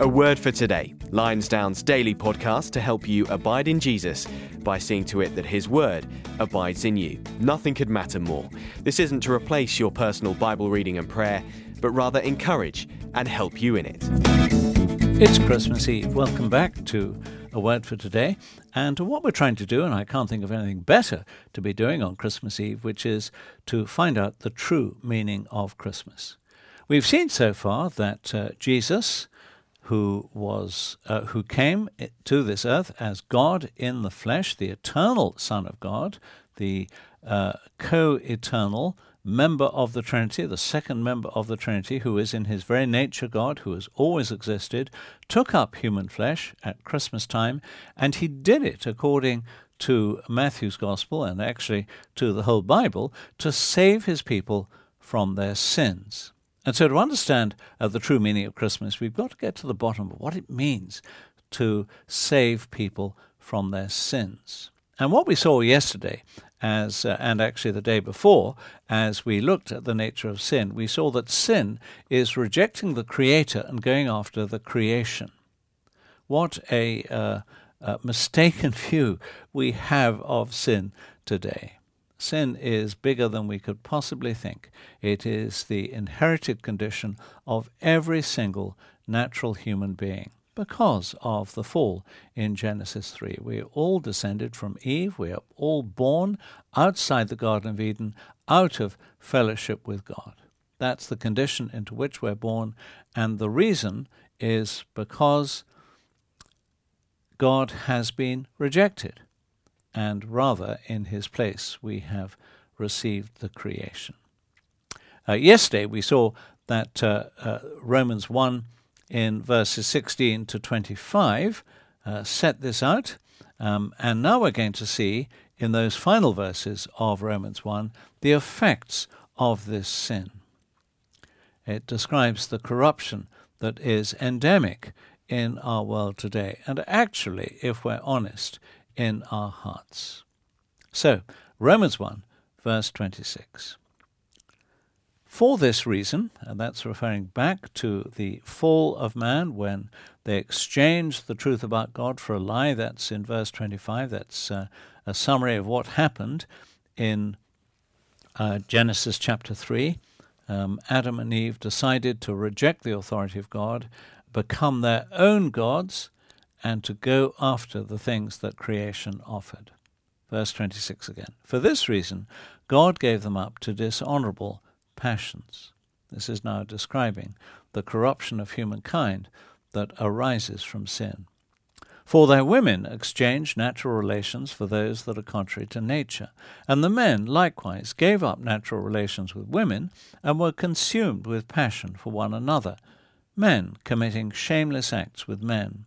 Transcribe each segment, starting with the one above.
A word for today. Lionsdown's daily podcast to help you abide in Jesus by seeing to it that his word abides in you. Nothing could matter more. This isn't to replace your personal Bible reading and prayer, but rather encourage and help you in it. It's Christmas Eve. Welcome back to A Word for Today. And to what we're trying to do, and I can't think of anything better to be doing on Christmas Eve, which is to find out the true meaning of Christmas. We've seen so far that uh, Jesus, who was uh, who came to this earth as God in the flesh, the eternal Son of God, the uh, co-eternal member of the Trinity, the second member of the Trinity, who is in his very nature God, who has always existed, took up human flesh at Christmas time, and he did it according to Matthew's Gospel and actually to the whole Bible to save his people from their sins. And so, to understand uh, the true meaning of Christmas, we've got to get to the bottom of what it means to save people from their sins. And what we saw yesterday, as uh, and actually the day before, as we looked at the nature of sin, we saw that sin is rejecting the Creator and going after the creation. What a uh, uh mistaken view we have of sin today. Sin is bigger than we could possibly think. It is the inherited condition of every single natural human being because of the fall in Genesis 3. We are all descended from Eve. We are all born outside the Garden of Eden, out of fellowship with God. That's the condition into which we're born, and the reason is because God has been rejected and rather in his place we have received the creation. Uh, yesterday we saw that uh, uh, Romans 1 in verses 16 to 25 uh, set this out, um, and now we're going to see in those final verses of Romans 1 the effects of this sin. It describes the corruption that is endemic in our world today. And actually, if we're honest, in our hearts. So, Romans 1, verse 26. For this reason, and that's referring back to the fall of man when they exchanged the truth about God for a lie, that's in verse 25, that's uh, a summary of what happened in uh, Genesis chapter 3. Um, Adam and Eve decided to reject the authority of God, become their own gods, and to go after the things that creation offered. Verse 26 again. For this reason, God gave them up to dishonorable passions. This is now describing the corruption of humankind that arises from sin. For their women exchanged natural relations for those that are contrary to nature, and the men likewise gave up natural relations with women and were consumed with passion for one another, men committing shameless acts with men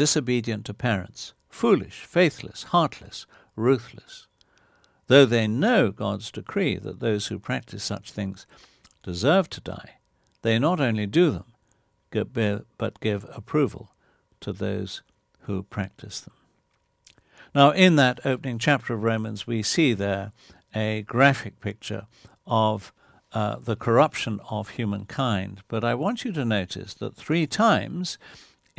disobedient to parents, foolish, faithless, heartless, ruthless. Though they know God's decree that those who practice such things deserve to die, they not only do them, but give approval to those who practice them. Now, in that opening chapter of Romans, we see there a graphic picture of uh, the corruption of humankind. But I want you to notice that three times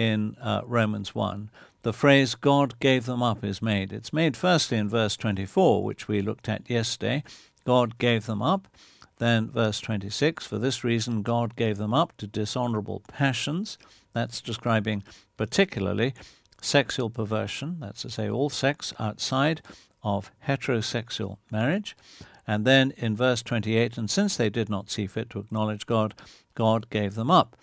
in uh, Romans 1, the phrase God gave them up is made. It's made firstly in verse 24, which we looked at yesterday. God gave them up. Then verse 26, for this reason God gave them up to dishonorable passions. That's describing particularly sexual perversion, that's to say, all sex outside of heterosexual marriage. And then in verse 28, and since they did not see fit to acknowledge God, God gave them up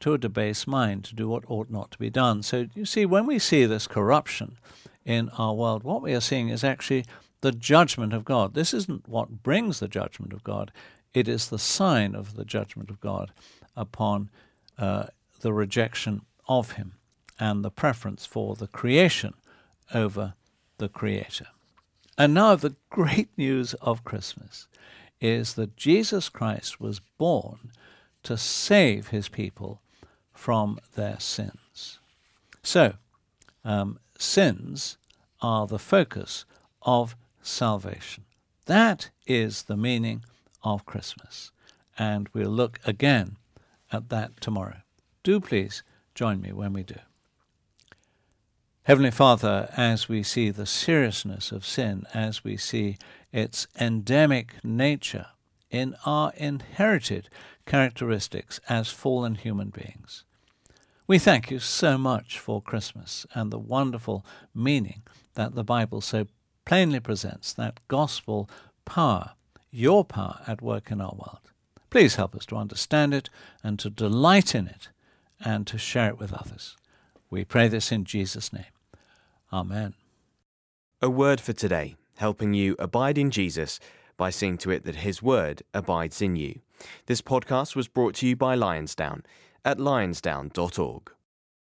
to a debased mind to do what ought not to be done. So you see, when we see this corruption in our world, what we are seeing is actually the judgment of God. This isn't what brings the judgment of God, it is the sign of the judgment of God upon uh, the rejection of Him and the preference for the creation over the Creator. And now, the great news of Christmas is that Jesus Christ was born to save His people from their sins. So, um, sins are the focus of salvation. That is the meaning of Christmas. And we'll look again at that tomorrow. Do please join me when we do. Heavenly Father, as we see the seriousness of sin, as we see its endemic nature in our inherited characteristics as fallen human beings, we thank you so much for Christmas and the wonderful meaning that the Bible so plainly presents that gospel power, your power at work in our world. Please help us to understand it and to delight in it and to share it with others. We pray this in Jesus' name. Amen. A word for today, helping you abide in Jesus by seeing to it that his word abides in you. This podcast was brought to you by Lionsdown at lionsdown.org.